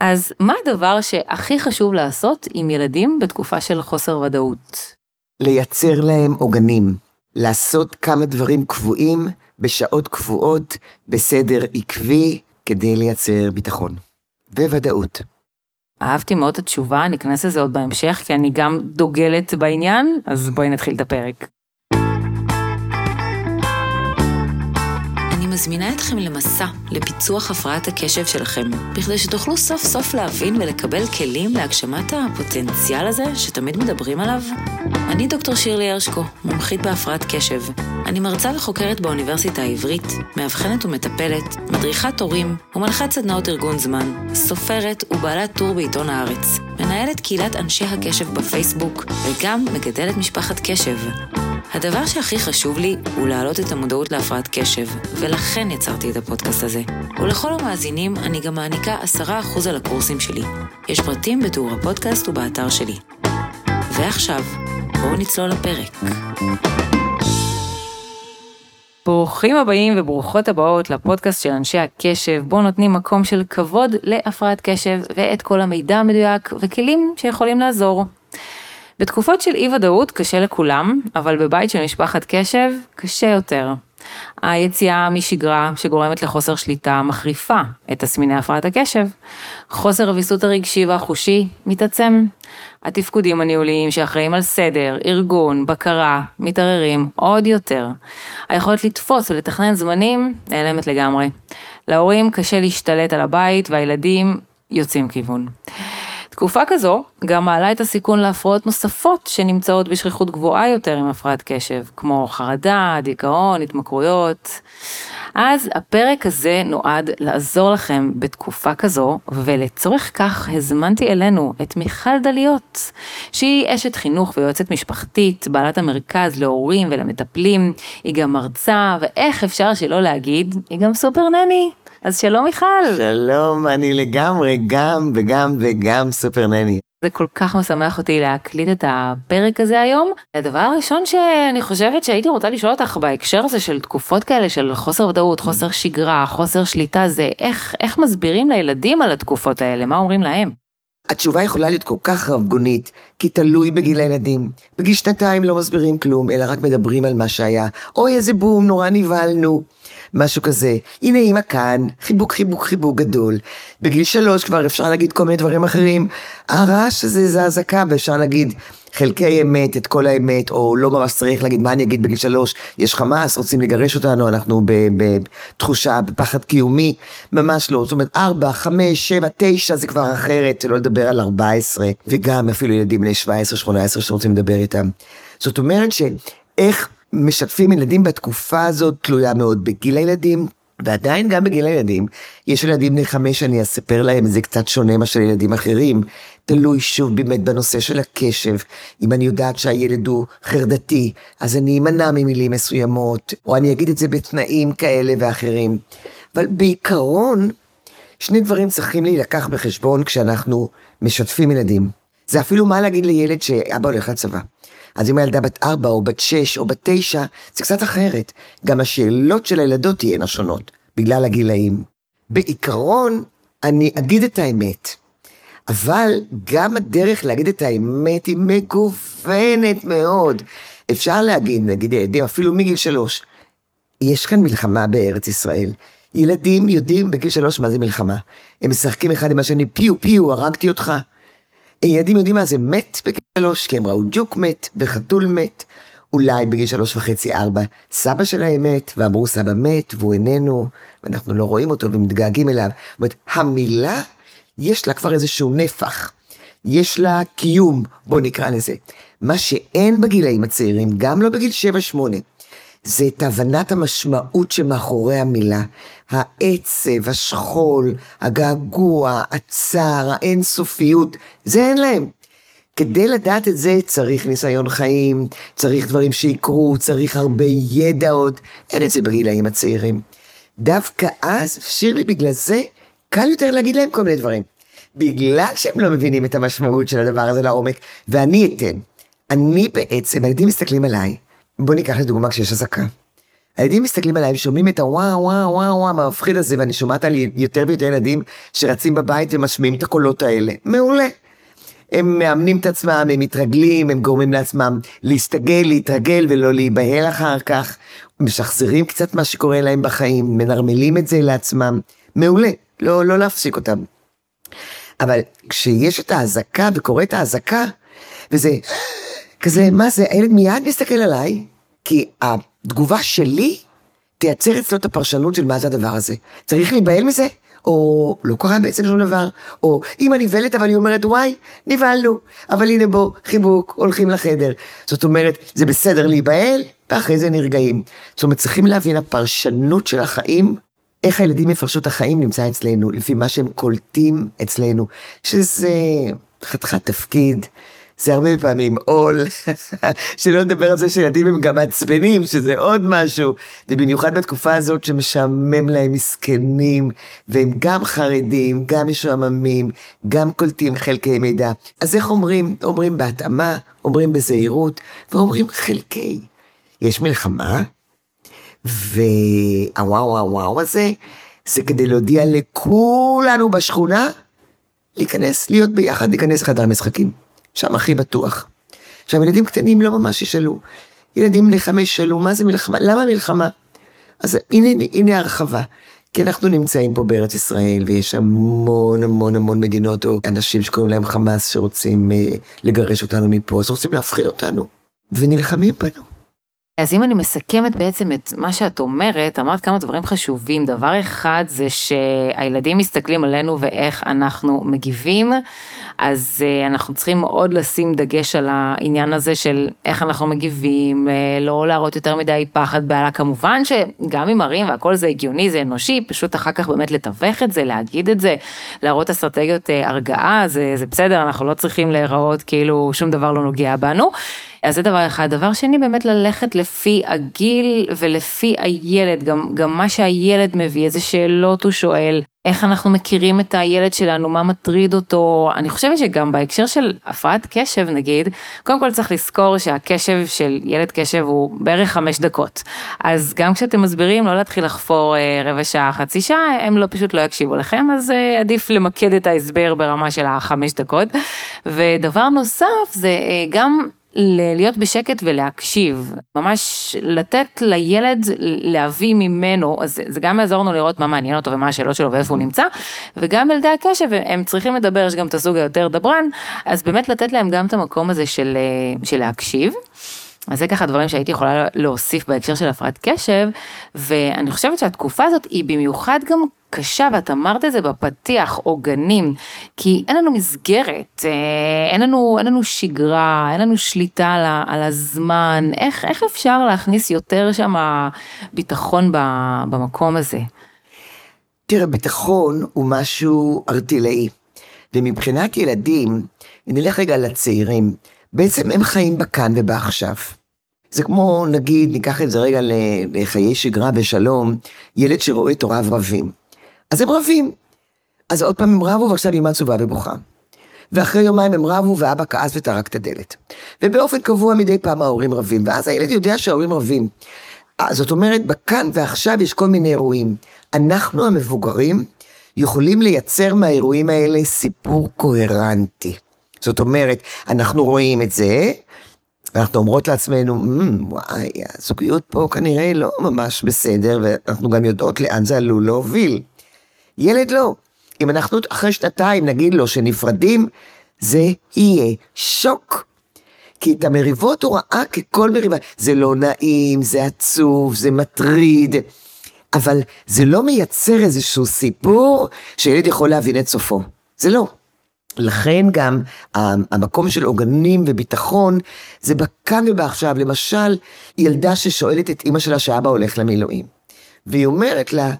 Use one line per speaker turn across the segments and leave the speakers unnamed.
אז מה הדבר שהכי חשוב לעשות עם ילדים בתקופה של חוסר ודאות?
לייצר להם עוגנים, לעשות כמה דברים קבועים, בשעות קבועות, בסדר עקבי, כדי לייצר ביטחון. וודאות.
אהבתי מאוד את התשובה, ניכנס לזה עוד בהמשך, כי אני גם דוגלת בעניין, אז בואי נתחיל את הפרק. מזמינה אתכם למסע לפיצוח הפרעת הקשב שלכם, בכדי שתוכלו סוף סוף להבין ולקבל כלים להגשמת הפוטנציאל הזה שתמיד מדברים עליו. אני דוקטור שירלי הרשקו, מומחית בהפרעת קשב. אני מרצה וחוקרת באוניברסיטה העברית, מאבחנת ומטפלת, מדריכת הורים ומנחת סדנאות ארגון זמן, סופרת ובעלת טור בעיתון הארץ, מנהלת קהילת אנשי הקשב בפייסבוק, וגם מגדלת משפחת קשב. הדבר שהכי חשוב לי הוא להעלות את המודעות להפרעת קשב, ולכן יצרתי את הפודקאסט הזה. ולכל המאזינים אני גם מעניקה 10% על הקורסים שלי. יש פרטים בתיאור הפודקאסט ובאתר שלי. ועכשיו, בואו נצלול לפרק. ברוכים הבאים וברוכות הבאות לפודקאסט של אנשי הקשב, בו נותנים מקום של כבוד להפרעת קשב ואת כל המידע המדויק וכלים שיכולים לעזור. בתקופות של אי ודאות קשה לכולם, אבל בבית של משפחת קשב קשה יותר. היציאה משגרה שגורמת לחוסר שליטה מחריפה את תסמיני הפרעת הקשב. חוסר הוויסות הרגשי והחושי מתעצם. התפקודים הניהוליים שאחראים על סדר, ארגון, בקרה, מתערערים עוד יותר. היכולת לתפוס ולתכנן זמנים נעלמת לגמרי. להורים קשה להשתלט על הבית והילדים יוצאים כיוון. תקופה כזו גם מעלה את הסיכון להפרעות נוספות שנמצאות בשכיחות גבוהה יותר עם הפרעת קשב, כמו חרדה, דיכאון, התמכרויות. אז הפרק הזה נועד לעזור לכם בתקופה כזו, ולצורך כך הזמנתי אלינו את מיכל דליות, שהיא אשת חינוך ויועצת משפחתית, בעלת המרכז להורים ולמטפלים, היא גם מרצה, ואיך אפשר שלא להגיד, היא גם סופר נני. אז שלום מיכל.
שלום, אני לגמרי גם וגם וגם סופר נני.
זה כל כך משמח אותי להקליט את הפרק הזה היום. הדבר הראשון שאני חושבת שהייתי רוצה לשאול אותך בהקשר הזה של תקופות כאלה של חוסר ודאות, חוסר שגרה, חוסר שליטה, זה איך, איך מסבירים לילדים על התקופות האלה, מה אומרים להם?
התשובה יכולה להיות כל כך רבגונית, כי תלוי בגיל הילדים. בגיל שנתיים לא מסבירים כלום, אלא רק מדברים על מה שהיה. אוי, איזה בום, נורא נבהלנו. משהו כזה. הנה אימא כאן, חיבוק חיבוק חיבוק גדול. בגיל שלוש כבר אפשר להגיד כל מיני דברים אחרים. הרעש הזה זה אזעקה, ואפשר להגיד חלקי אמת, את כל האמת, או לא ממש צריך להגיד מה אני אגיד בגיל שלוש, יש חמאס, רוצים לגרש אותנו, אנחנו בתחושה, בפחד קיומי, ממש לא. זאת אומרת, ארבע, חמש, שבע, תשע זה כבר אחרת, שלא לדבר על ארבע עשרה, וגם אפילו ילדים בני שבע עשרה, שמונה עשרה שרוצים לדבר איתם. זאת אומרת שאיך משתפים ילדים בתקופה הזאת תלויה מאוד בגיל הילדים, ועדיין גם בגיל הילדים, יש ילדים בני חמש שאני אספר להם, זה קצת שונה מאשר ילדים אחרים. תלוי שוב באמת בנושא של הקשב. אם אני יודעת שהילד הוא חרדתי, אז אני אמנע ממילים מסוימות, או אני אגיד את זה בתנאים כאלה ואחרים. אבל בעיקרון, שני דברים צריכים להילקח בחשבון כשאנחנו משתפים ילדים. זה אפילו מה להגיד לילד שאבא הולך לצבא. אז אם הילדה בת ארבע או בת שש או בת תשע, זה קצת אחרת. גם השאלות של הילדות תהיינה שונות, בגלל הגילאים. בעיקרון, אני אגיד את האמת. אבל גם הדרך להגיד את האמת היא מגוונת מאוד. אפשר להגיד, נגיד ילדים, אפילו מגיל שלוש, יש כאן מלחמה בארץ ישראל. ילדים יודעים בגיל שלוש מה זה מלחמה. הם משחקים אחד עם השני, פיו פיו, הרגתי אותך. ילדים יודעים מה זה מת בגיל שלוש, כי הם ראו ג'וק מת וחתול מת. אולי בגיל שלוש וחצי ארבע, סבא שלהם מת, ואמרו סבא מת והוא איננו, ואנחנו לא רואים אותו ומתגעגעים אליו. זאת אומרת, המילה, יש לה כבר איזשהו נפח. יש לה קיום, בוא נקרא לזה. מה שאין בגילאים הצעירים, גם לא בגיל שבע שמונה, זה את הבנת המשמעות שמאחורי המילה. העצב, השכול, הגעגוע, הצער, האינסופיות, זה אין להם. כדי לדעת את זה צריך ניסיון חיים, צריך דברים שיקרו, צריך הרבה ידע עוד, אין את זה בגילאים הצעירים. דווקא אז, שירלי, בגלל זה, קל יותר להגיד להם כל מיני דברים. בגלל שהם לא מבינים את המשמעות של הדבר הזה לעומק, ואני אתן. אני בעצם, הילדים מסתכלים עליי, בוא ניקח לדוגמה כשיש אזעקה. הילדים מסתכלים עליי, שומעים את הוואו וואו וואו וואו המפחיד הזה, ואני שומעת על יותר ויותר ילדים שרצים בבית ומשמיעים את הקולות האלה. מעולה. הם מאמנים את עצמם, הם מתרגלים, הם גורמים לעצמם להסתגל, להתרגל ולא להיבהל אחר כך. משחזרים קצת מה שקורה להם בחיים, מנרמלים את זה לעצמם. מעולה, לא, לא להפסיק אותם. אבל כשיש את האזעקה וקורית האזעקה, וזה כזה, מה זה, הילד מיד מסתכל עליי, כי התגובה שלי תייצר אצלו את הפרשנות של מה זה הדבר הזה. צריך להיבהל מזה? או לא קרה בעצם שום דבר, או אמא נבהלת אבל היא אומרת וואי, נבהלנו, אבל הנה בוא, חיבוק, הולכים לחדר. זאת אומרת, זה בסדר להיבהל, ואחרי זה נרגעים. זאת אומרת, צריכים להבין הפרשנות של החיים, איך הילדים יפרשו את החיים נמצא אצלנו, לפי מה שהם קולטים אצלנו, שזה חתיכת תפקיד. זה הרבה פעמים עול, שלא לדבר על זה שילדים הם גם מעצבנים, שזה עוד משהו, ובמיוחד בתקופה הזאת שמשעמם להם מסכנים, והם גם חרדים, גם משועממים, גם קולטים חלקי מידע. אז איך אומרים? אומרים בהתאמה, אומרים בזהירות, ואומרים חלקי. יש מלחמה, והוואו וואו הזה, זה כדי להודיע לכולנו בשכונה, להיכנס, להיות ביחד, להיכנס לחדר משחקים. שם הכי בטוח. עכשיו, ילדים קטנים לא ממש ישאלו. ילדים בני חמש ישאלו, מה זה מלחמה? למה מלחמה? אז הנה, הנה, הרחבה. כי אנחנו נמצאים פה בארץ ישראל, ויש המון המון המון מדינות, או אנשים שקוראים להם חמאס, שרוצים אה, לגרש אותנו מפה, אז רוצים להפחיד אותנו, ונלחמים בנו.
אז אם אני מסכמת בעצם את מה שאת אומרת, אמרת כמה דברים חשובים. דבר אחד זה שהילדים מסתכלים עלינו ואיך אנחנו מגיבים, אז uh, אנחנו צריכים מאוד לשים דגש על העניין הזה של איך אנחנו מגיבים, uh, לא להראות יותר מדי פחד בעלה. כמובן שגם עם ערים והכל זה הגיוני, זה אנושי, פשוט אחר כך באמת לתווך את זה, להגיד את זה, להראות אסטרטגיות uh, הרגעה, זה, זה בסדר, אנחנו לא צריכים להיראות כאילו שום דבר לא נוגע בנו. אז זה דבר אחד. דבר שני, באמת ללכת לפי הגיל ולפי הילד, גם, גם מה שהילד מביא, איזה שאלות הוא שואל, איך אנחנו מכירים את הילד שלנו, מה מטריד אותו. אני חושבת שגם בהקשר של הפרעת קשב נגיד, קודם כל צריך לזכור שהקשב של ילד קשב הוא בערך חמש דקות. אז גם כשאתם מסבירים לא להתחיל לחפור אה, רבע שעה, חצי שעה, הם לא פשוט לא יקשיבו לכם, אז אה, עדיף למקד את ההסבר ברמה של החמש דקות. ודבר נוסף זה אה, גם להיות בשקט ולהקשיב, ממש לתת לילד להביא ממנו, אז זה גם יעזור לנו לראות מה מעניין אותו ומה השאלות שלו ואיפה הוא נמצא, וגם ילדי הקשב, הם צריכים לדבר, יש גם את הסוג היותר דברן, אז באמת לתת להם גם את המקום הזה של, של להקשיב. אז זה ככה דברים שהייתי יכולה להוסיף בהקשר של הפרעת קשב, ואני חושבת שהתקופה הזאת היא במיוחד גם קשה, ואת אמרת את זה בפתיח, עוגנים, כי אין לנו מסגרת, אה, אין לנו, אין לנו שגרה, אין לנו שליטה על, על הזמן, איך, איך אפשר להכניס יותר שם ביטחון במקום הזה?
תראה, ביטחון הוא משהו ארטילאי, ומבחינת ילדים, נלך רגע לצעירים, בעצם הם חיים בכאן ובעכשיו. זה כמו, נגיד, ניקח את זה רגע לחיי שגרה ושלום, ילד שרואה את הוריו רבים. אז הם רבים. אז עוד פעם הם רבו ועכשיו אמא עצובה ובוכה. ואחרי יומיים הם רבו ואבא כעס וטרק את הדלת. ובאופן קבוע מדי פעם ההורים רבים, ואז הילד יודע שההורים רבים. אה, זאת אומרת, בכאן ועכשיו יש כל מיני אירועים. אנחנו המבוגרים יכולים לייצר מהאירועים האלה סיפור קוהרנטי. זאת אומרת, אנחנו רואים את זה, ואנחנו אומרות לעצמנו, וואי, הזוגיות פה כנראה לא ממש בסדר, ואנחנו גם יודעות לאן זה עלול להוביל. ילד לא. אם אנחנו אחרי שנתיים נגיד לו שנפרדים, זה יהיה שוק. כי את המריבות הוא ראה ככל מריבה. זה לא נעים, זה עצוב, זה מטריד, אבל זה לא מייצר איזשהו סיפור שילד יכול להבין את סופו. זה לא. לכן גם המקום של עוגנים וביטחון זה בכאן ובעכשיו. למשל, ילדה ששואלת את אימא שלה שאבא הולך למילואים, והיא אומרת לה,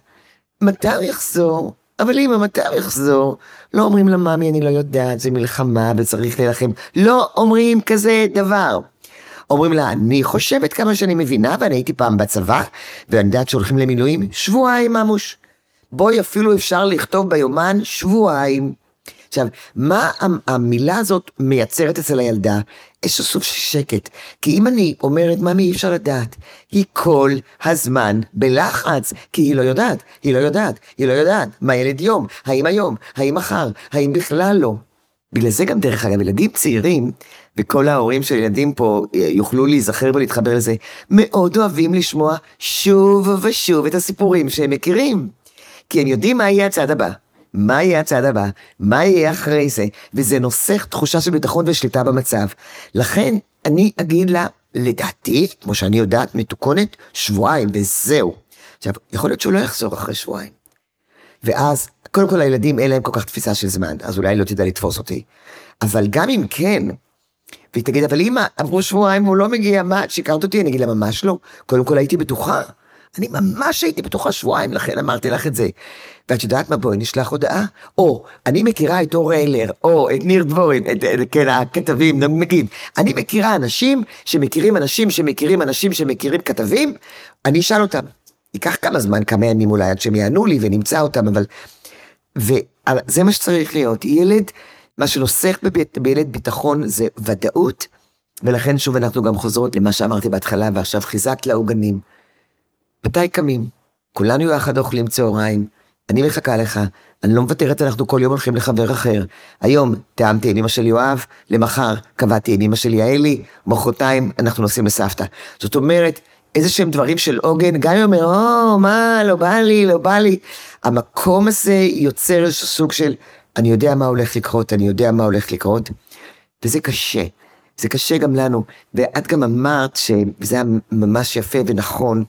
מתי הוא יחזור? אבל אמא, מתי הוא יחזור? לא אומרים לה, ממי, אני לא יודעת, זה מלחמה וצריך להילחם. לא אומרים כזה דבר. אומרים לה, אני חושבת כמה שאני מבינה, ואני הייתי פעם בצבא, ואני יודעת שהולכים למילואים, שבועיים ממוש. בואי, אפילו אפשר לכתוב ביומן שבועיים. עכשיו, מה המילה הזאת מייצרת אצל הילדה? איזשהו סוג של שקט. כי אם אני אומרת, ממי, אי אפשר לדעת, היא כל הזמן בלחץ, כי היא לא יודעת, היא לא יודעת, היא לא יודעת, מה ילד יום, האם היום, האם מחר, האם בכלל לא. בגלל זה גם, דרך אגב, ילדים צעירים, וכל ההורים של ילדים פה אה, יוכלו להיזכר ולהתחבר לזה, מאוד אוהבים לשמוע שוב ושוב את הסיפורים שהם מכירים. כי הם יודעים מה יהיה הצעד הבא. מה יהיה הצעד הבא, מה יהיה אחרי זה, וזה נוסח תחושה של ביטחון ושליטה במצב. לכן, אני אגיד לה, לדעתי, כמו שאני יודעת, מתוקונת, שבועיים, וזהו. עכשיו, יכול להיות שהוא לא יחזור אחרי שבועיים. ואז, קודם כל הילדים אין להם כל כך תפיסה של זמן, אז אולי לא תדע לתפוס אותי. אבל גם אם כן, והיא תגיד, אבל אמא, עברו שבועיים והוא לא מגיע, מה, שיקרת אותי? אני אגיד לה, ממש לא. קודם כל הייתי בטוחה. אני ממש הייתי בטוחה שבועיים, לכן אמרתי לך את זה. ואת יודעת מה, בואי נשלח הודעה. או, אני מכירה את אור אילר, או את ניר דבורין, את, את, כן, הכתבים, נגיד. אני מכירה אנשים שמכירים אנשים שמכירים אנשים שמכירים כתבים, אני אשאל אותם. ייקח כמה זמן, כמה ימים אולי, עד שהם יענו לי ונמצא אותם, אבל... וזה מה שצריך להיות. ילד, מה שנוסח בבית, בילד ביטחון זה ודאות, ולכן שוב אנחנו גם חוזרות למה שאמרתי בהתחלה, ועכשיו חיזקת לעוגנים. מתי קמים? כולנו יחד אוכלים צהריים, אני מחכה לך, אני לא מוותרת, אנחנו כל יום הולכים לחבר אחר. היום תיאמתי עם אמא של יואב, למחר קבעתי עם אמא של יעלי, מחרתיים אנחנו נוסעים לסבתא. זאת אומרת, איזה שהם דברים של עוגן, גם אם אומר, או, מה, לא בא לי, לא בא לי. המקום הזה יוצר איזשהו סוג של, אני יודע מה הולך לקרות, אני יודע מה הולך לקרות, וזה קשה. זה קשה גם לנו, ואת גם אמרת שזה היה ממש יפה ונכון,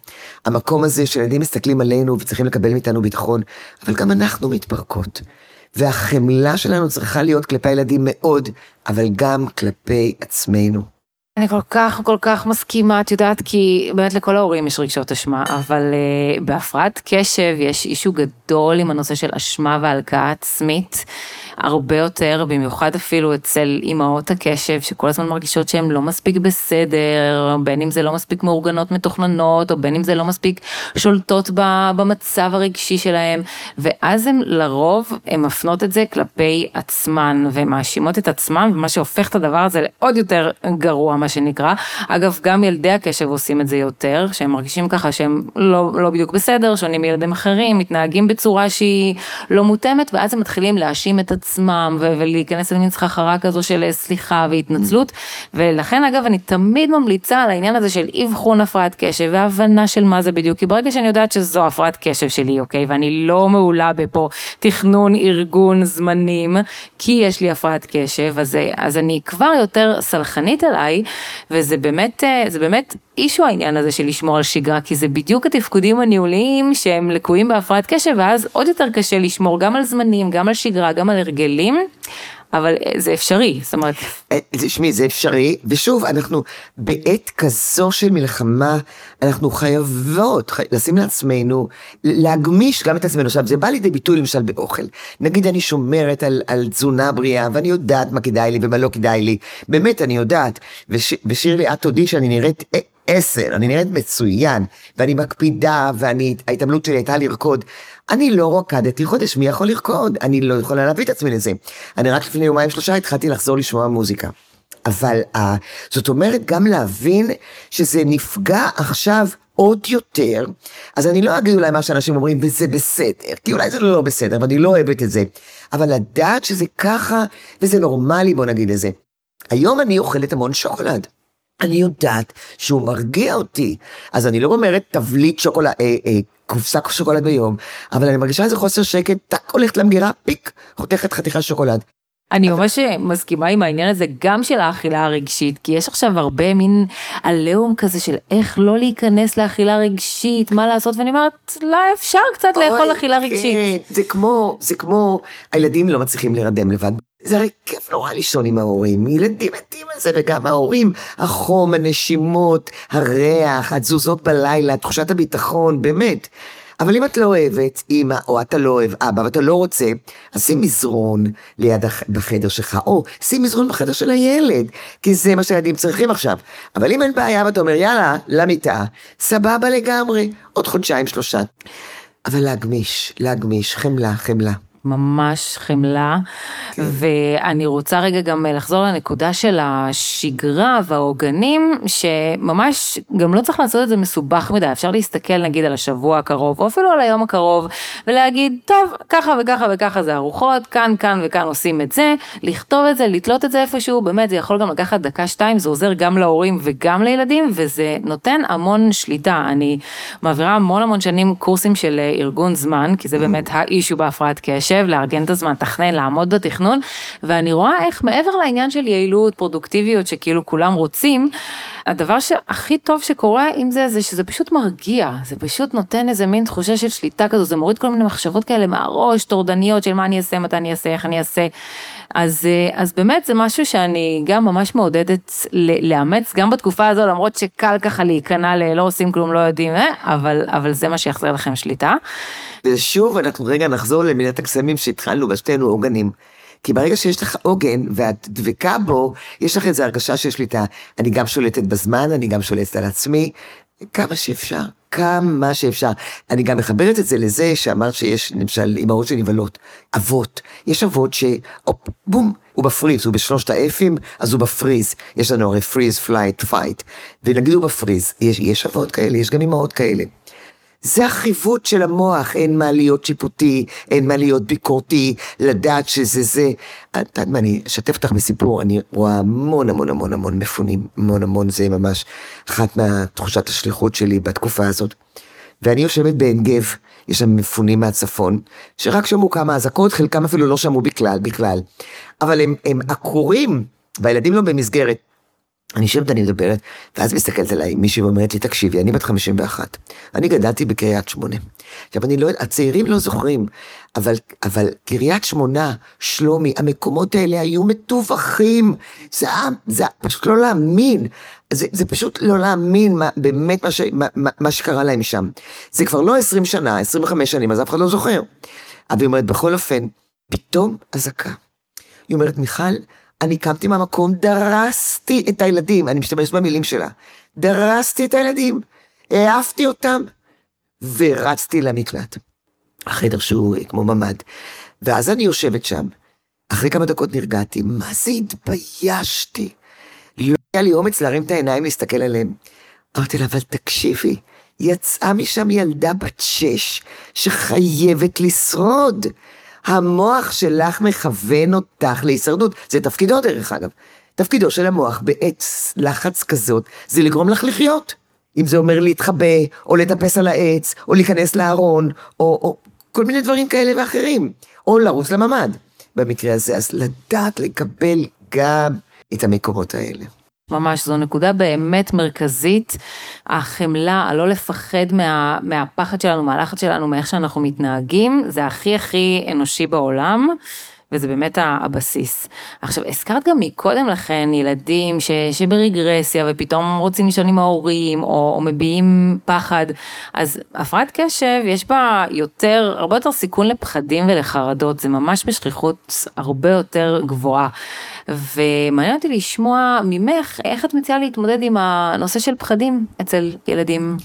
המקום הזה שילדים מסתכלים עלינו וצריכים לקבל מאיתנו ביטחון, אבל גם אנחנו מתפרקות. והחמלה שלנו צריכה להיות כלפי הילדים מאוד, אבל גם כלפי עצמנו.
אני כל כך כל כך מסכימה, את יודעת, כי באמת לכל ההורים יש רגשות אשמה, אבל uh, בהפרעת קשב יש אישו גדול עם הנושא של אשמה והלקאה עצמית. הרבה יותר, במיוחד אפילו אצל אימהות הקשב, שכל הזמן מרגישות שהן לא מספיק בסדר, בין אם זה לא מספיק מאורגנות מתוכננות, או בין אם זה לא מספיק שולטות במצב הרגשי שלהן, ואז הן לרוב, הן מפנות את זה כלפי עצמן, ומאשימות את עצמן, ומה שהופך את הדבר הזה לעוד יותר גרוע, מה שנקרא. אגב, גם ילדי הקשב עושים את זה יותר, שהם מרגישים ככה שהם לא, לא בדיוק בסדר, שונים מילדים אחרים, מתנהגים בצורה שהיא לא מותאמת, ואז הם מתחילים להאשים את. עצמם ו- ולהיכנס למין סחרחרה כזו של אה, סליחה והתנצלות. ולכן אגב אני תמיד ממליצה על העניין הזה של אבחון הפרעת קשב והבנה של מה זה בדיוק. כי ברגע שאני יודעת שזו הפרעת קשב שלי אוקיי? ואני לא מעולה בפה תכנון ארגון זמנים כי יש לי הפרעת קשב אז, אה, אז אני כבר יותר סלחנית עליי וזה באמת אה, זה באמת אישו העניין הזה של לשמור על שגרה, כי זה בדיוק התפקודים הניהוליים שהם לקויים בהפרעת קשב, ואז עוד יותר קשה לשמור גם על זמנים, גם על שגרה, גם על הרגלים. אבל אה, זה אפשרי, זאת אומרת...
אה, תשמעי, זה אפשרי, ושוב, אנחנו בעת כזו של מלחמה, אנחנו חייבות חי... לשים לעצמנו, להגמיש גם את עצמנו. עכשיו, זה בא לידי ביטוי למשל באוכל. נגיד אני שומרת על, על תזונה בריאה, ואני יודעת מה כדאי לי ומה לא כדאי לי. באמת, אני יודעת. וש... ושירלי, את תודי שאני נראית... עשר, אני נראית מצוין, ואני מקפידה, ואני, ההתעמלות שלי הייתה לרקוד. אני לא רקדתי חודש, מי יכול לרקוד? אני לא יכולה להביא את עצמי לזה. אני רק לפני יומיים שלושה התחלתי לחזור לשמוע מוזיקה. אבל uh, זאת אומרת גם להבין שזה נפגע עכשיו עוד יותר, אז אני לא אגיד אולי מה שאנשים אומרים וזה בסדר, כי אולי זה לא בסדר ואני לא אוהבת את זה, אבל לדעת שזה ככה וזה נורמלי בוא נגיד את זה. היום אני אוכלת המון שוקולד. אני יודעת שהוא מרגיע אותי. אז אני לא אומרת תבליט שוקולד, אה, אה, קופסה שוקולד ביום, אבל אני מרגישה איזה חוסר שקט, טאק הולכת למגירה, פיק, חותכת חתיכה שוקולד.
אני ממש מסכימה עם העניין הזה גם של האכילה הרגשית, כי יש עכשיו הרבה מין עליהום כזה של איך לא להיכנס לאכילה רגשית, מה לעשות, ואני אומרת, לא אפשר קצת לאכול אכילה רגשית.
כן, זה כמו, זה כמו, הילדים לא מצליחים להירדם לבד. זה הרי כיף נורא לישון עם ההורים, ילדים מתים על זה, וגם ההורים, החום, הנשימות, הריח, התזוזות בלילה, תחושת הביטחון, באמת. אבל אם את לא אוהבת אימא, או אתה לא אוהב אבא, ואתה לא רוצה, אז שים מזרון ליד הח... בחדר שלך, או שים מזרון בחדר של הילד, כי זה מה שהילדים צריכים עכשיו. אבל אם אין בעיה ואתה אומר, יאללה, למיטה, סבבה לגמרי, עוד חודשיים, שלושה. אבל להגמיש, להגמיש, חמלה, חמלה.
ממש חמלה, כן. ואני רוצה רגע גם לחזור לנקודה של השגרה והעוגנים, שממש גם לא צריך לעשות את זה מסובך מדי, אפשר להסתכל נגיד על השבוע הקרוב, או אפילו על היום הקרוב, ולהגיד, טוב, ככה וככה וככה זה ארוחות, כאן, כאן וכאן עושים את זה, לכתוב את זה, לתלות את זה איפשהו, באמת זה יכול גם לקחת דקה שתיים, זה עוזר גם להורים וגם לילדים, וזה נותן המון שליטה. אני מעבירה המון המון שנים קורסים של ארגון זמן, כי זה באמת האישו בהפרעת קשב, לארגן את הזמן, תכנן, לעמוד בתכנון, ואני רואה איך מעבר לעניין של יעילות, פרודוקטיביות, שכאילו כולם רוצים, הדבר שהכי טוב שקורה עם זה, זה שזה פשוט מרגיע, זה פשוט נותן איזה מין תחושה של שליטה כזו, זה מוריד כל מיני מחשבות כאלה מהראש, טורדניות של מה אני אעשה, מתי אני אעשה, איך אני אעשה. אז, אה, אז באמת זה משהו שאני גם ממש מעודדת לאמץ, גם בתקופה הזו, למרות שקל ככה להיכנע ללא עושים כלום, לא יודעים, אה? אבל, אבל זה מה שיחזיר לכם שליטה.
ושוב, אנחנו רגע נחזור למילת הקסמים שהתחלנו בשתינו עוגנים. כי ברגע שיש לך עוגן ואת דבקה בו, יש לך איזו הרגשה של שליטה. אני גם שולטת בזמן, אני גם שולטת על עצמי, כמה שאפשר, כמה שאפשר. אני גם מחברת את זה לזה שאמרת שיש למשל אימהות שנבהלות, אבות. יש אבות ש... הופ, בום, הוא ב freeze, הוא בשלושת ה F-ים, אז הוא ב freeze. יש לנו הרי freeze, flight, fight. ונגיד הוא ב freeze, יש, יש אבות כאלה, יש גם אימהות כאלה. זה החיווט של המוח, אין מה להיות שיפוטי, אין מה להיות ביקורתי, לדעת שזה זה. את יודעת מה, אני אשתף אותך בסיפור, אני רואה המון המון המון המון מפונים, המון המון זה ממש אחת מהתחושת השליחות שלי בתקופה הזאת. ואני יושבת בעין גב, יש שם מפונים מהצפון, שרק שמעו כמה אזעקות, חלקם אפילו לא שמעו בכלל, בכלל. אבל הם, הם עקורים, והילדים לא במסגרת. אני יושבת, אני מדברת, ואז מסתכלת עליי מישהי ואומרת לי, תקשיבי, אני בת 51, אני גדלתי בקריית שמונה. עכשיו, אני לא, הצעירים לא זוכרים, אבל, אבל קריית שמונה, שלומי, המקומות האלה היו מטווחים. זה, זה פשוט לא להאמין. זה, זה פשוט לא להאמין מה, באמת מה, ש, מה, מה שקרה להם שם. זה כבר לא 20 שנה, 25 שנים, אז אף אחד לא זוכר. אבל היא אומרת, בכל אופן, פתאום אזעקה. היא אומרת, מיכל, אני קמתי מהמקום, דרסתי את הילדים, אני משתמש במילים שלה, דרסתי את הילדים, העפתי אותם, ורצתי למקלט. החדר שהוא כמו ממ"ד. ואז אני יושבת שם, אחרי כמה דקות נרגעתי, מה זה התביישתי? לא היה לי אומץ להרים את העיניים להסתכל עליהם. אמרתי לה, אבל תקשיבי, יצאה משם ילדה בת שש שחייבת לשרוד. המוח שלך מכוון אותך להישרדות. זה תפקידו דרך אגב. תפקידו של המוח בעת לחץ כזאת, זה לגרום לך לחיות. אם זה אומר להתחבא, או לטפס על העץ, או להיכנס לארון, או, או כל מיני דברים כאלה ואחרים. או לרוץ לממ"ד. במקרה הזה, אז לדעת לקבל גם את המקומות האלה.
ממש, זו נקודה באמת מרכזית, החמלה, הלא לפחד מה, מהפחד שלנו, מהלחץ שלנו, מאיך שאנחנו מתנהגים, זה הכי הכי אנושי בעולם. וזה באמת הבסיס. עכשיו, הזכרת גם מקודם לכן ילדים ש, שברגרסיה ופתאום רוצים לישון עם ההורים או, או מביעים פחד, אז הפרעת קשב יש בה יותר, הרבה יותר סיכון לפחדים ולחרדות, זה ממש בשכיחות הרבה יותר גבוהה. ומעניין אותי לשמוע ממך איך את מציעה להתמודד עם הנושא של פחדים אצל ילדים.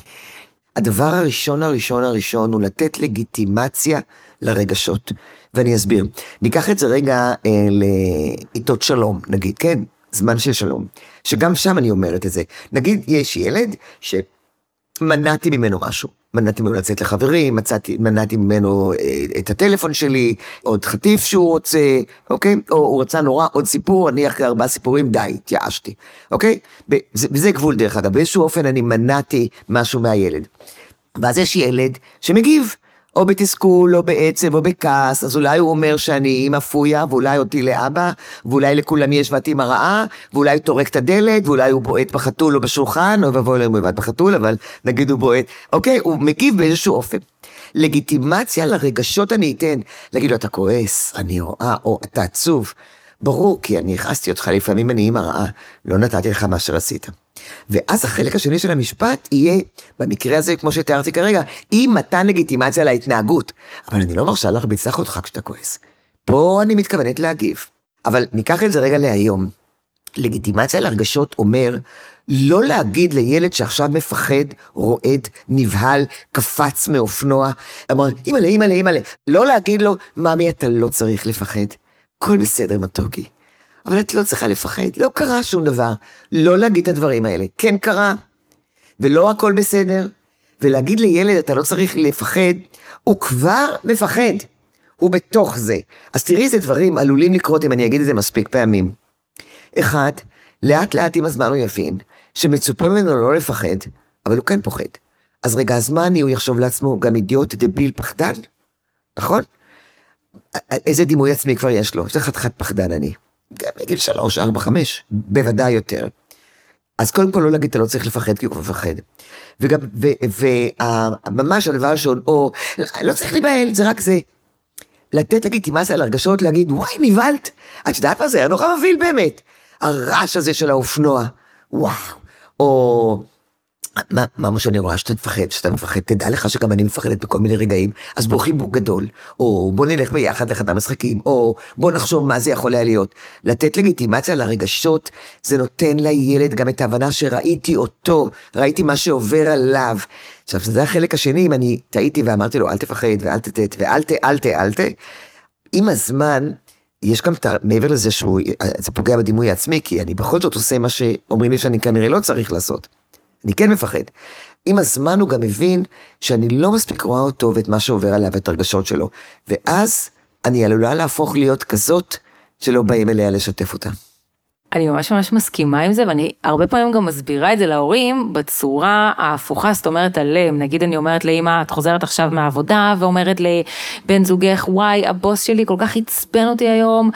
הדבר הראשון הראשון הראשון הוא לתת לגיטימציה לרגשות. ואני אסביר. ניקח את זה רגע אה, לעיתות שלום, נגיד, כן? זמן של שלום. שגם שם אני אומרת את זה. נגיד, יש ילד שמנעתי ממנו משהו. מנעתי ממנו לצאת לחברים, מצאתי, מנעתי ממנו אה, את הטלפון שלי, עוד חטיף שהוא רוצה, אוקיי? או הוא רצה נורא עוד סיפור, אני אחרי ארבעה סיפורים, די, התייאשתי, אוקיי? וזה, וזה גבול דרך אגב, באיזשהו אופן אני מנעתי משהו מהילד. ואז יש ילד שמגיב, או בתסכול, או בעצב, או בכעס, אז אולי הוא אומר שאני אימא פויה, ואולי אותי לאבא, ואולי לכולם יש ואת אימא רעה, ואולי הוא טורק את הדלת, ואולי הוא בועט בחתול או בשולחן, או ואבוי הוא יבעט בחתול, אבל נגיד הוא בועט. אוקיי, הוא מגיב באיזשהו אופן. לגיטימציה לרגשות אני אתן, להגיד לו, אתה כועס, אני רואה, או אתה עצוב. ברור, כי אני הכעסתי אותך, לפעמים אני אימא רעה, לא נתתי לך מה שרצית. ואז החלק השני של המשפט יהיה, במקרה הזה, כמו שתיארתי כרגע, אי מתן לגיטימציה להתנהגות. אבל אני לא מרשה לך אותך כשאתה כועס. פה אני מתכוונת להגיב. אבל ניקח את זה רגע להיום. לגיטימציה להרגשות אומר לא להגיד לילד שעכשיו מפחד, רועד, נבהל, קפץ מאופנוע, אמר, אימא'לה, אימא'לה, אימא'לה, לא להגיד לו, ממי, אתה לא צריך לפחד. הכל בסדר, מתוקי. אבל את לא צריכה לפחד, לא קרה שום דבר. לא להגיד את הדברים האלה. כן קרה, ולא הכל בסדר. ולהגיד לילד, אתה לא צריך לפחד, הוא כבר מפחד. הוא בתוך זה. אז תראי איזה דברים עלולים לקרות אם אני אגיד את זה מספיק פעמים. אחד, לאט לאט עם הזמן הוא יבין שמצופה ממנו לא לפחד, אבל הוא כן פוחד. אז רגע, אז מה אני, הוא יחשוב לעצמו, גם אידיוט, דביל, פחדן? נכון? איזה דימוי עצמי כבר יש לו? זה חתיכת פחדן אני. גם בגיל שלוש, ארבע, חמש, בוודאי יותר. אז קודם כל לא להגיד, אתה לא צריך לפחד כי הוא מפחד. וגם, וממש הדבר הראשון, או, לא צריך להיבהל, זה רק זה. לתת לגיטימציה הרגשות, להגיד, וואי, נבהלת. את יודעת מה זה היה נורא מבהיל באמת. הרעש הזה של האופנוע, וואו. או מה, מה שאני רואה שאתה מפחד, שאתה מפחד, תדע לך שגם אני מפחדת בכל מיני רגעים, אז בוא חיבוק גדול, או בוא נלך ביחד לחדר משחקים, או בוא נחשוב מה זה יכול היה להיות. לתת לגיטימציה לרגשות, זה נותן לילד גם את ההבנה שראיתי אותו, ראיתי מה שעובר עליו. עכשיו, זה החלק השני, אם אני טעיתי ואמרתי לו, אל תפחד ואל תתת ואל ת, אל ת, אל ת, עם הזמן, יש גם, מעבר לזה שהוא, זה פוגע בדימוי העצמי, כי אני בכל זאת עושה מה שאומרים לי שאני כנראה לא צריך לעשות. אני כן מפחד. עם הזמן הוא גם מבין שאני לא מספיק רואה אותו ואת מה שעובר עליו ואת הרגשות שלו. ואז אני עלולה להפוך להיות כזאת שלא באים אליה לשתף אותה.
אני ממש ממש מסכימה עם זה, ואני הרבה פעמים גם מסבירה את זה להורים בצורה ההפוכה, זאת אומרת עליהם. נגיד אני אומרת לאמא, את חוזרת עכשיו מהעבודה, ואומרת לבן זוגך, וואי, הבוס שלי כל כך עצבן אותי היום,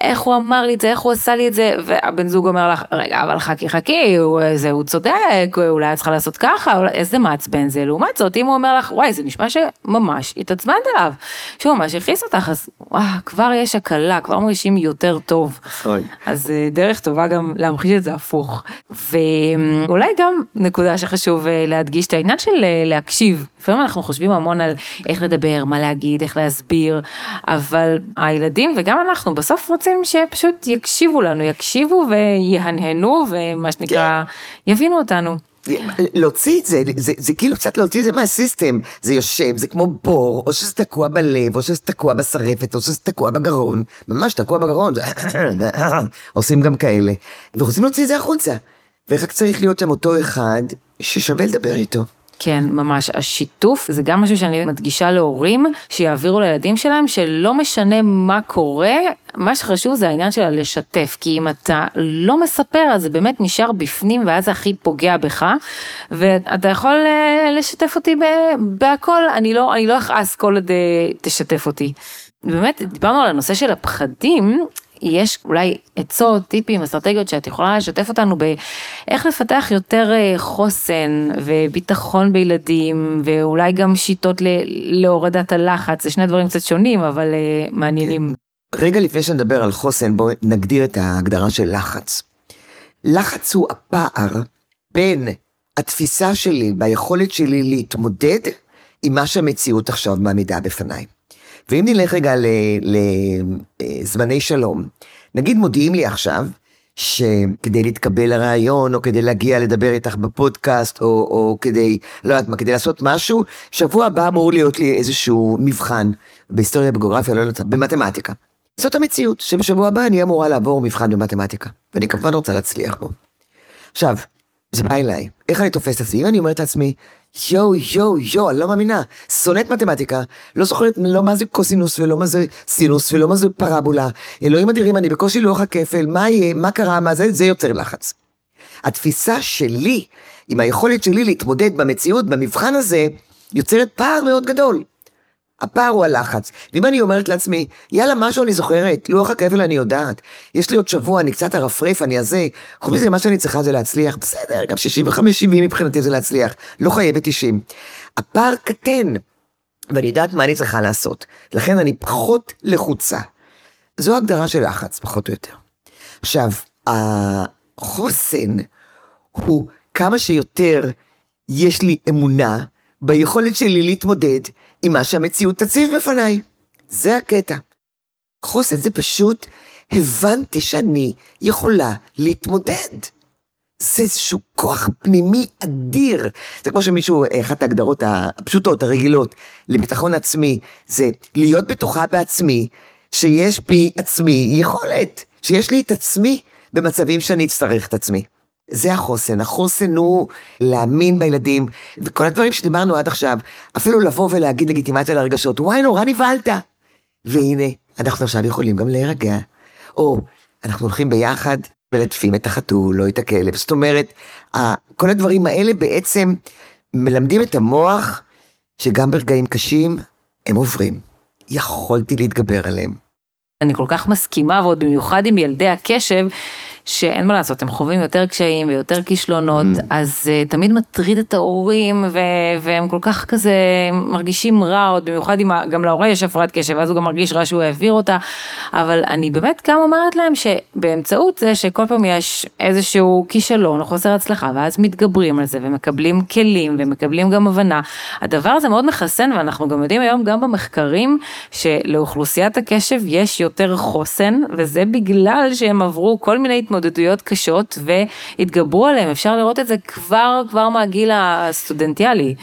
איך הוא אמר לי את זה, איך הוא עשה לי את זה, והבן זוג אומר לך, רגע, אבל חכי חכי, הוא, זה, הוא צודק, אולי את צריכה לעשות ככה, אולי, איזה מעצבן זה. לעומת זאת, אם הוא אומר לך, וואי, זה נשמע שממש התעצבנת עליו, שהוא ממש הכעיס אותך, אז וואו, כבר יש הקלה, כבר מרגישים יותר טוב. אז אה, דרך דרך טובה גם להמחיש את זה הפוך. ואולי גם נקודה שחשוב אה, להדגיש את העניין של אה, להקשיב. לפעמים אנחנו חושבים המון על איך לדבר, מה להגיד, איך להסביר, אבל הילדים וגם אנחנו בסוף רוצים שפשוט יקשיבו לנו, יקשיבו ויהנהנו ומה שנקרא כן. יבינו אותנו.
להוציא את זה, זה, זה כאילו קצת להוציא את זה מהסיסטם, זה יושב, זה כמו בור, או שזה תקוע בלב, או שזה תקוע בשרפת, או שזה תקוע בגרון, ממש תקוע בגרון, עושים גם כאלה, ורוצים להוציא את זה החוצה, ורק צריך להיות שם אותו אחד ששווה לדבר איתו.
כן, ממש. השיתוף זה גם משהו שאני מדגישה להורים, שיעבירו לילדים שלהם, שלא משנה מה קורה, מה שחשוב זה העניין של הלשתף, כי אם אתה לא מספר, אז זה באמת נשאר בפנים, ואז זה הכי פוגע בך, ואתה יכול אה, לשתף אותי בהכל, אני לא, אני לא אכעס כל עוד אה, תשתף אותי. באמת, דיברנו על הנושא של הפחדים, יש אולי עצות, טיפים, אסטרטגיות שאת יכולה לשתף אותנו באיך לפתח יותר אה, חוסן וביטחון בילדים, ואולי גם שיטות להורדת הלחץ, זה שני דברים קצת שונים, אבל uh, מעניינים.
רגע לפני שנדבר על חוסן, בואו נגדיר את ההגדרה של לחץ. לחץ הוא הפער בין התפיסה שלי והיכולת שלי להתמודד עם מה שהמציאות עכשיו מעמידה בפניי. ואם נלך רגע לזמני שלום, נגיד מודיעים לי עכשיו, שכדי להתקבל לרעיון, או כדי להגיע לדבר איתך בפודקאסט, או, או כדי, לא יודעת מה, כדי לעשות משהו, שבוע הבא אמור להיות לי איזשהו מבחן בהיסטוריה, בגאוגרפיה, לא יודעת, במתמטיקה. זאת המציאות, שבשבוע הבא אני אמורה לעבור מבחן במתמטיקה, ואני כמובן רוצה להצליח בו. עכשיו, זה בא אליי, איך אני תופס את עצמי? אני אומרת לעצמי, יואו, יואו, יואו, אני לא מאמינה. שונאת מתמטיקה, לא זוכרת לא מה זה קוסינוס ולא מה זה סינוס ולא מה זה פרבולה. אלוהים אדירים, אני בקושי לוח הכפל, מה יהיה, מה קרה, מה זה, זה יוצר לחץ. התפיסה שלי, עם היכולת שלי להתמודד במציאות, במבחן הזה, יוצרת פער מאוד גדול. הפער הוא הלחץ. ואם אני אומרת לעצמי, יאללה, משהו אני זוכרת, לוח הכפל אני יודעת, יש לי עוד שבוע, אני קצת ארפרף, אני הזה, חוץ מזה, מה שאני צריכה זה להצליח, בסדר, גם 65-70 מבחינתי זה להצליח, לא חייבת 90. הפער קטן, ואני יודעת מה אני צריכה לעשות, לכן אני פחות לחוצה. זו הגדרה של לחץ, פחות או יותר. עכשיו, החוסן הוא כמה שיותר יש לי אמונה ביכולת שלי להתמודד עם מה שהמציאות תציב בפניי. זה הקטע. חוסן זה פשוט הבנתי שאני יכולה להתמודד. זה איזשהו כוח פנימי אדיר. זה כמו שמישהו, אחת ההגדרות הפשוטות, הרגילות, לביטחון עצמי, זה להיות בטוחה בעצמי, שיש בי עצמי יכולת, שיש לי את עצמי במצבים שאני אצטרך את עצמי. זה החוסן, החוסן הוא להאמין בילדים, וכל הדברים שדיברנו עד עכשיו, אפילו לבוא ולהגיד לגיטימציה לרגשות, וואי, נורא נבהלת. והנה, אנחנו עכשיו יכולים גם להירגע. או, אנחנו הולכים ביחד מלטפים את החתול או את הכלב. זאת אומרת, כל הדברים האלה בעצם מלמדים את המוח שגם ברגעים קשים הם עוברים. יכולתי להתגבר עליהם.
אני כל כך מסכימה, ועוד במיוחד עם ילדי הקשב, שאין מה לעשות, הם חווים יותר קשיים ויותר כישלונות, mm. אז uh, תמיד מטריד את ההורים, ו- והם כל כך כזה מרגישים רע, עוד במיוחד אם גם להורה יש הפרעת קשב, ואז הוא גם מרגיש רע שהוא העביר אותה, אבל אני באמת גם אומרת להם שבאמצעות זה שכל פעם יש איזשהו כישלון או חוסר הצלחה, ואז מתגברים על זה ומקבלים כלים ומקבלים גם הבנה, הדבר הזה מאוד מחסן, ואנחנו גם יודעים היום גם במחקרים, שלאוכלוסיית הקשב יש יותר חוסן, וזה בגלל שהם עברו כל מיני התמודדות. התמודדויות קשות והתגברו עליהם, אפשר לראות את זה כבר, כבר מהגיל הסטודנטיאלי.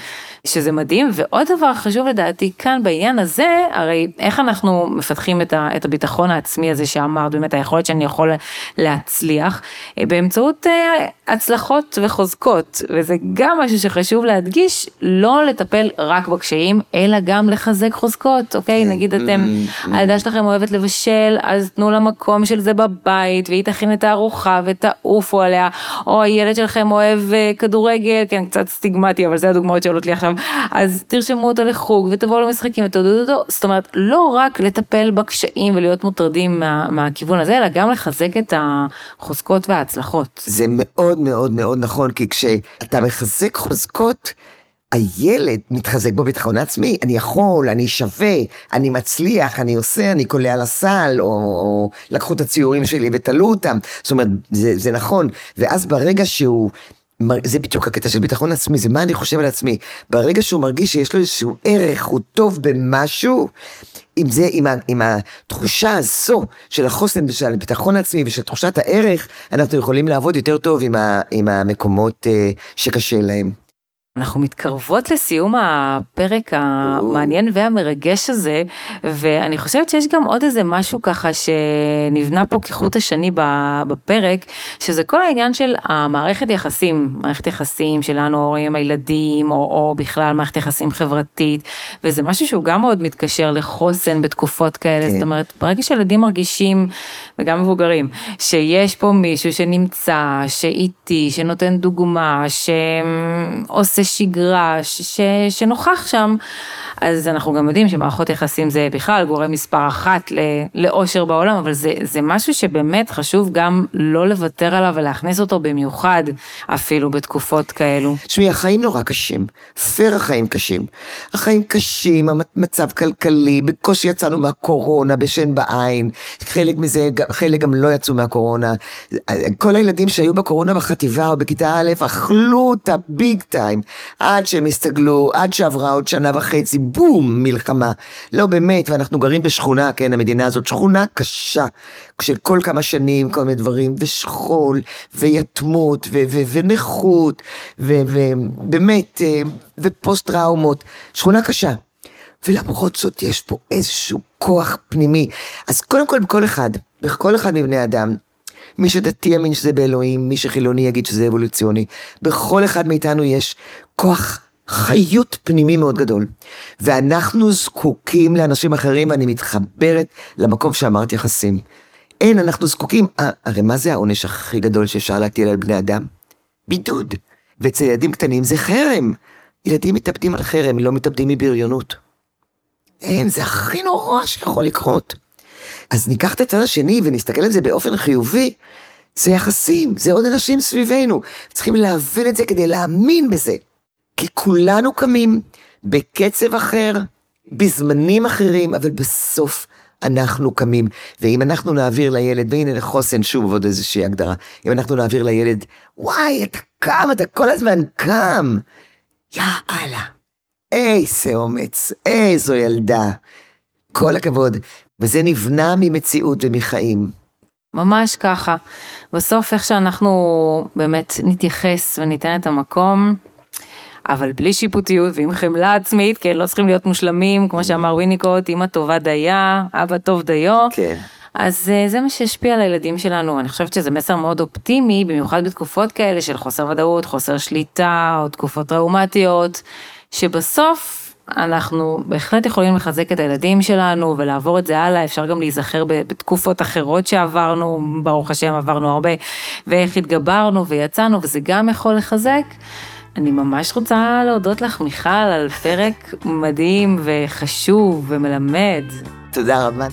שזה מדהים, ועוד דבר חשוב לדעתי כאן בעניין הזה, הרי איך אנחנו מפתחים את, ה, את הביטחון העצמי הזה שאמרת, באמת היכולת שאני יכול להצליח, אה, באמצעות אה, הצלחות וחוזקות, וזה גם משהו שחשוב להדגיש, לא לטפל רק בקשיים, אלא גם לחזק חוזקות, אוקיי? כן. נגיד אתם, הילדה שלכם אוהבת לבשל, אז תנו לה מקום של זה בבית, והיא תכין את הארוחה ותעופו עליה, או הילד שלכם אוהב אה, כדורגל, כן, קצת סטיגמטי, אבל זה הדוגמאות שעולות לי עכשיו אז תרשמו אותו לחוג ותבואו למשחקים ותודדו, זאת אומרת, לא רק לטפל בקשיים ולהיות מוטרדים מה, מהכיוון הזה, אלא גם לחזק את החוזקות וההצלחות.
זה מאוד מאוד מאוד נכון, כי כשאתה מחזק חוזקות, הילד מתחזק בביטחון העצמי, אני יכול, אני שווה, אני מצליח, אני עושה, אני קולע על הסל, או, או לקחו את הציורים שלי ותלו אותם, זאת אומרת, זה, זה נכון, ואז ברגע שהוא זה בדיוק הקטע של ביטחון עצמי, זה מה אני חושב על עצמי. ברגע שהוא מרגיש שיש לו איזשהו ערך, הוא טוב במשהו, עם זה, עם, ה, עם התחושה הזו של החוסן ושל הביטחון העצמי ושל תחושת הערך, אנחנו יכולים לעבוד יותר טוב עם, ה, עם המקומות uh, שקשה להם.
אנחנו מתקרבות לסיום הפרק המעניין והמרגש הזה, ואני חושבת שיש גם עוד איזה משהו ככה שנבנה פה כחוט השני בפרק, שזה כל העניין של המערכת יחסים, מערכת יחסים שלנו הורים עם הילדים, או, או בכלל מערכת יחסים חברתית, וזה משהו שהוא גם מאוד מתקשר לחוסן בתקופות כאלה, כן. זאת אומרת, ברגע שילדים מרגישים, וגם מבוגרים, שיש פה מישהו שנמצא, שאיתי, שנותן דוגמה, שעושה שגרה, ש, שנוכח שם, אז אנחנו גם יודעים שמערכות יחסים זה בכלל גורם מספר אחת לאושר בעולם, אבל זה, זה משהו שבאמת חשוב גם לא לוותר עליו ולהכניס אותו במיוחד, אפילו בתקופות כאלו.
תשמעי, החיים נורא קשים, פייר החיים קשים. החיים קשים, המצב כלכלי, בקושי יצאנו מהקורונה בשן בעין, חלק מזה, חלק גם לא יצאו מהקורונה. כל הילדים שהיו בקורונה בחטיבה או בכיתה א', אכלו אותה ביג טיים. עד שהם הסתגלו, עד שעברה עוד שנה וחצי, בום, מלחמה. לא באמת, ואנחנו גרים בשכונה, כן, המדינה הזאת שכונה קשה, של כל כמה שנים, כל מיני דברים, ושכול, ויתמות, ו- ו- ונכות, ובאמת, אה, ופוסט טראומות, שכונה קשה. ולמרות זאת יש פה איזשהו כוח פנימי. אז קודם כל בכל אחד, בכל אחד מבני אדם, מי שדתי יאמין שזה באלוהים, מי שחילוני יגיד שזה אבולוציוני. בכל אחד מאיתנו יש כוח חיות פנימי מאוד גדול. ואנחנו זקוקים לאנשים אחרים, ואני מתחברת למקום שאמרת יחסים. אין, אנחנו זקוקים, אה, הרי מה זה העונש הכי גדול שאפשר להטיל על בני אדם? בידוד. ואצל ילדים קטנים זה חרם. ילדים מתאבדים על חרם, לא מתאבדים מבריונות. אין, זה הכי נורא שיכול לקרות. אז ניקח את הצד השני ונסתכל על זה באופן חיובי, זה יחסים, זה עוד אנשים סביבנו. צריכים להבין את זה כדי להאמין בזה. כי כולנו קמים בקצב אחר, בזמנים אחרים, אבל בסוף אנחנו קמים. ואם אנחנו נעביר לילד, והנה לחוסן, שוב עוד איזושהי הגדרה, אם אנחנו נעביר לילד, וואי, אתה קם, אתה כל הזמן קם. יאללה. איזה אומץ, איזו ילדה. כל הכבוד. וזה נבנה ממציאות ומחיים.
ממש ככה. בסוף איך שאנחנו באמת נתייחס וניתן את המקום, אבל בלי שיפוטיות ועם חמלה עצמית, כן, לא צריכים להיות מושלמים, כמו שאמר ויניקוט, אמא טובה דייה, אבא טוב דיו.
כן.
אז אה, זה מה שהשפיע על הילדים שלנו, אני חושבת שזה מסר מאוד אופטימי, במיוחד בתקופות כאלה של חוסר ודאות, חוסר שליטה, או תקופות טראומטיות, שבסוף אנחנו בהחלט יכולים לחזק את הילדים שלנו ולעבור את זה הלאה, אפשר גם להיזכר בתקופות אחרות שעברנו, ברוך השם עברנו הרבה, ואיך התגברנו ויצאנו, וזה גם יכול לחזק. אני ממש רוצה להודות לך, מיכל, על פרק מדהים וחשוב ומלמד.
תודה רבה.